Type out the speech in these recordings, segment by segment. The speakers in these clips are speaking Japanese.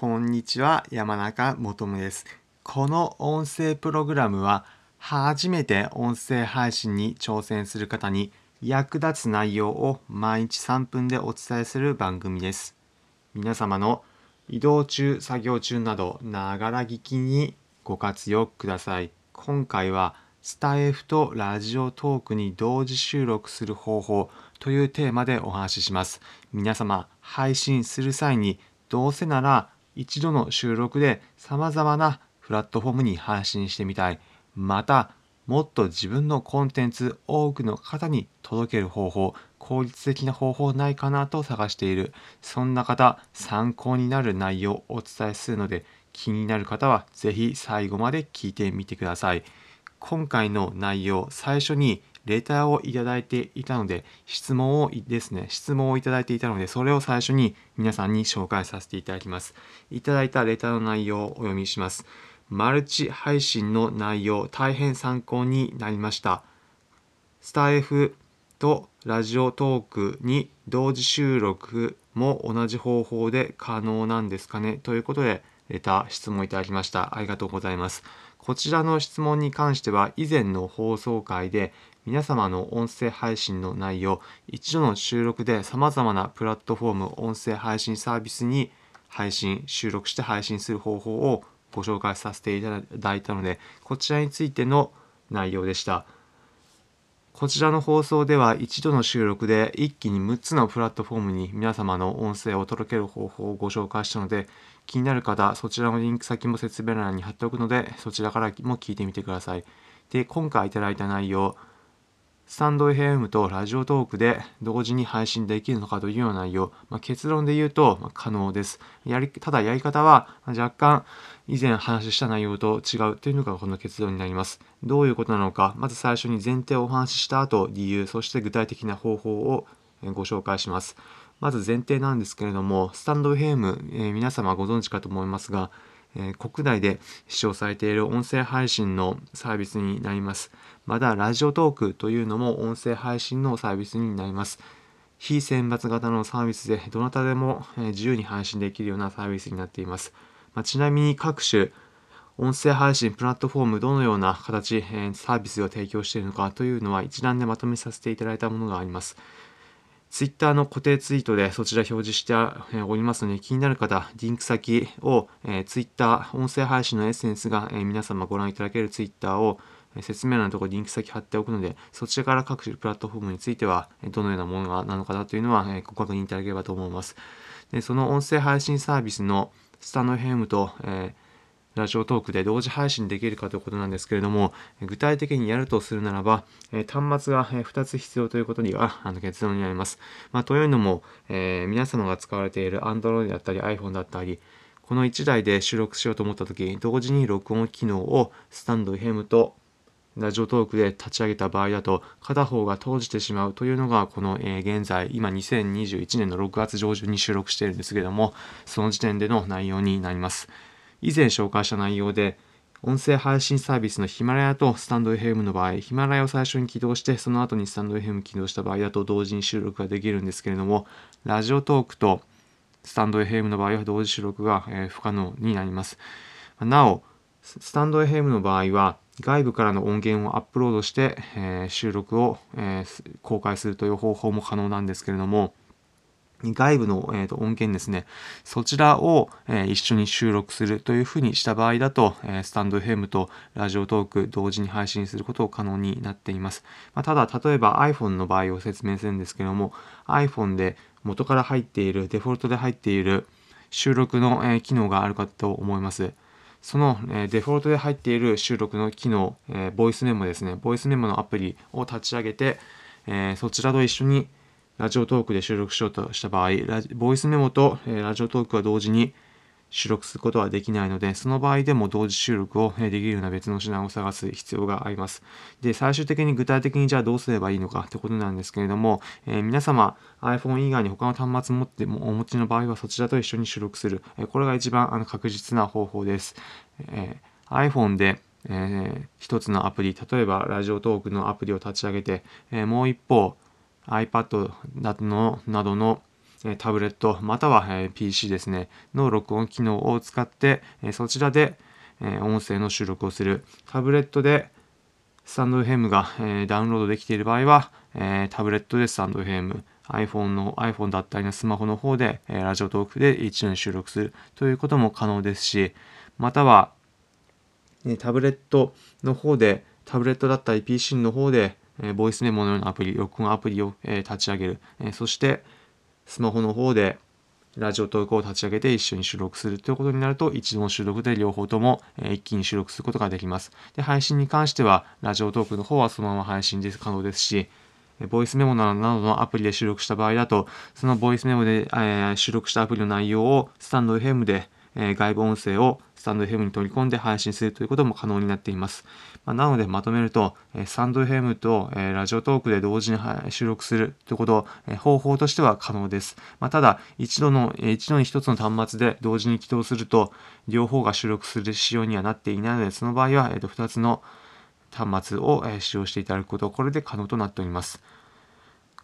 こんにちは、山中もとむです。この音声プログラムは、初めて音声配信に挑戦する方に役立つ内容を毎日3分でお伝えする番組です。皆様の移動中、作業中など、ながら聞きにご活用ください。今回は、スタイフとラジオトークに同時収録する方法というテーマでお話しします。皆様、配信する際に、どうせなら一度の収録で様々なプラットフォームに配信してみたい。また、もっと自分のコンテンツ多くの方に届ける方法、効率的な方法ないかなと探している。そんな方、参考になる内容をお伝えするので、気になる方はぜひ最後まで聞いてみてください。今回の内容、最初にレターをいただいていたので、質問をですね、質問をいただいていたので、それを最初に皆さんに紹介させていただきます。いただいたレターの内容をお読みします。マルチ配信の内容、大変参考になりました。スタイフとラジオトークに同時収録も同じ方法で可能なんですかね？ということで、レター質問いただきました。ありがとうございます。こちらの質問に関しては以前の放送回で皆様の音声配信の内容、一度の収録で様々なプラットフォーム、音声配信サービスに配信、収録して配信する方法をご紹介させていただいたので、こちらについての内容でした。こちらの放送では一度の収録で一気に6つのプラットフォームに皆様の音声を届ける方法をご紹介したので、気になる方、そちらのリンク先も説明欄に貼っておくので、そちらからも聞いてみてください。で、今回いただいた内容、スタンド FM とラジオトークで同時に配信できるのかというような内容、まあ、結論で言うと、ま、可能です。やり、ただやり方は若干以前話した内容と違うというのがこの結論になります。どういうことなのか、まず最初に前提をお話しした後、理由、そして具体的な方法をご紹介します。まず前提なんですけれども、スタンド FM、えー、皆様ご存知かと思いますが、えー、国内で視聴されている音声配信のサービスになります。また、ラジオトークというのも音声配信のサービスになります。非選抜型のサービスで、どなたでも自由に配信できるようなサービスになっています。まあ、ちなみに各種、音声配信プラットフォームどのような形、え、サービスを提供しているのかというのは一覧でまとめさせていただいたものがあります。ツイッターの固定ツイートでそちら表示しておりますので、気になる方、リンク先を、えー、ツイッター、音声配信のエッセンスが、えー、皆様ご覧いただけるツイッターを、えー、説明欄のところリンク先貼っておくので、そちらから各種プラットフォームについては、どのようなものなのかなというのは、えー、ご確認いただければと思います。でその音声配信サービスのスタンドヘムと、えーラジオトークで同時配信できるかということなんですけれども、具体的にやるとするならば、端末が2つ必要ということにはあの結論になります。まあ、というのも、えー、皆様が使われている Android だったり iPhone だったり、この1台で収録しようと思った時、同時に録音機能をスタンド FM とラジオトークで立ち上げた場合だと、片方が閉じてしまうというのが、この、えー、現在、今2021年の6月上旬に収録しているんですけれども、その時点での内容になります。以前紹介した内容で、音声配信サービスのヒマラヤとスタンド FM の場合、ヒマラヤを最初に起動して、その後にスタンド FM 起動した場合だと同時に収録ができるんですけれども、ラジオトークとスタンド FM の場合は同時収録が、不可能になります。なお、スタンド FM の場合は、外部からの音源をアップロードして、え、収録を、え、公開するという方法も可能なんですけれども、外部の、えーと、音源ですね。そちらを、えー、一緒に収録するというふうにした場合だと、えー、スタンド FM とラジオトーク同時に配信することを可能になっています。まあ、ただ、例えば iPhone の場合を説明するんですけども、iPhone で元から入っている、デフォルトで入っている収録の、えー、機能があるかと思います。その、えー、デフォルトで入っている収録の機能、えー、ボイスメモですね。ボイスメモのアプリを立ち上げて、えー、そちらと一緒にラジオトークで収録しようとした場合、ボイスメモと、えラジオトークは同時に収録することはできないので、その場合でも同時収録をできるような別の手段を探す必要があります。で、最終的に具体的にじゃあどうすればいいのかってことなんですけれども、えー、皆様 iPhone 以外に他の端末持ってもお持ちの場合はそちらと一緒に収録する。えこれが一番あの確実な方法です。えー、iPhone でえー、一つのアプリ、例えばラジオトークのアプリを立ち上げて、え、もう一方、iPad などのなどのタブレットまたは PC ですねの録音機能を使ってそちらで音声の収録をする。タブレットでスタンド FM がダウンロードできている場合はタブレットでスタンド FM iPhone の iPhone だったりのスマホの方でラジオトークで一度に収録する。ということも可能ですしまたはタブレットの方でタブレットだったり PC の方でボイスメモのようなアプリ録音アプリを立ち上げるそしてスマホの方でラジオトークを立ち上げて一緒に収録するということになると、一度の収録で両方とも一気に収録することができます。で、配信に関しては、ラジオトークの方はそのまま配信で可能ですし、ボイスメモなどのアプリで収録した場合だと、そのボイスメモで、え収録したアプリの内容をスタンド FM で、え外部音声をスタンド FM に取り込んで配信するということも可能になっています。ま、なのでまとめると、えスタンド FM と、えラジオトークで同時に収録するということ、え方法としては可能です。ま、ただ、一度の、え一度に一つの端末で同時に起動すると、両方が収録する仕様にはなっていないので、その場合は、えー、と2つの端末を使用していただくこと、これで可能となっております。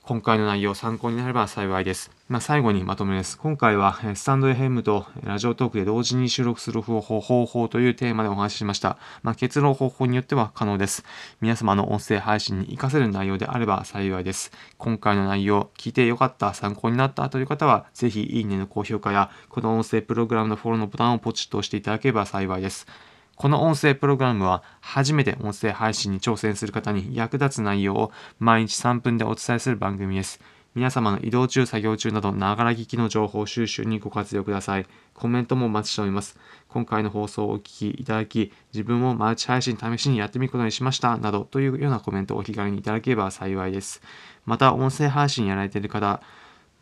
今回の内容参考になれば幸いです。まあ、最後にまとめです。今回はスタンド FM とラジオトークで同時に収録する方法方法というテーマでお話ししました。まあ、結論方法によっては可能です。皆様の音声配信に活かせる内容であれば幸いです。今回の内容、聞いてよかった、参考になったという方は、ぜひいいねの高評価や、この音声プログラムのフォローのボタンをポチッと押していただければ幸いです。この音声プログラムは初めて音声配信に挑戦する方に役立つ内容を毎日3分でお伝えする番組です。皆様の移動中、作業中など、ながら聞きの情報収集にご活用ください。コメントもお待ちしております。今回の放送をお聞きいただき、自分もマルチ配信試しにやってみることにしました、などというようなコメントをお気軽にいただければ幸いです。また、音声配信やられている方、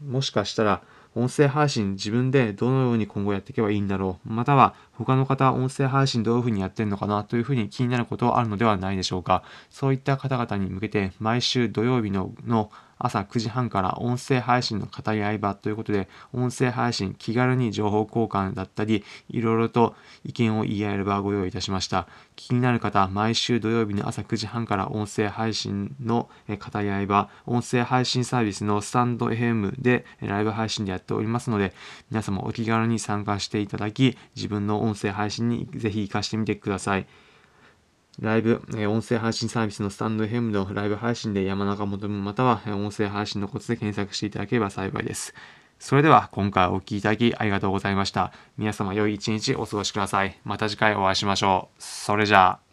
もしかしたら、音声配信自分でどのように今後やっていけばいいんだろう。または他の方、音声配信どういうふうにやってるのかなというふうに気になることはあるのではないでしょうか。そういった方々に向けて毎週土曜日のの朝9時半から音声配信の語り合い場ということで、音声配信気軽に情報交換だったり、いろいろと意見を言い合える場をご用意いたしました。気になる方、毎週土曜日の朝9時半から音声配信の語り合い場、音声配信サービスのスタンド FM でライブ配信でやっておりますので、皆様お気軽に参加していただき、自分の音声配信にぜひ活かしてみてください。ライブ、え音声配信サービスのスタンド FM のライブ配信で山中求むまたは音声配信のコツで検索していただければ幸いです。それでは今回お聴きいただきありがとうございました。皆様良い一日お過ごしください。また次回お会いしましょう。それじゃあ。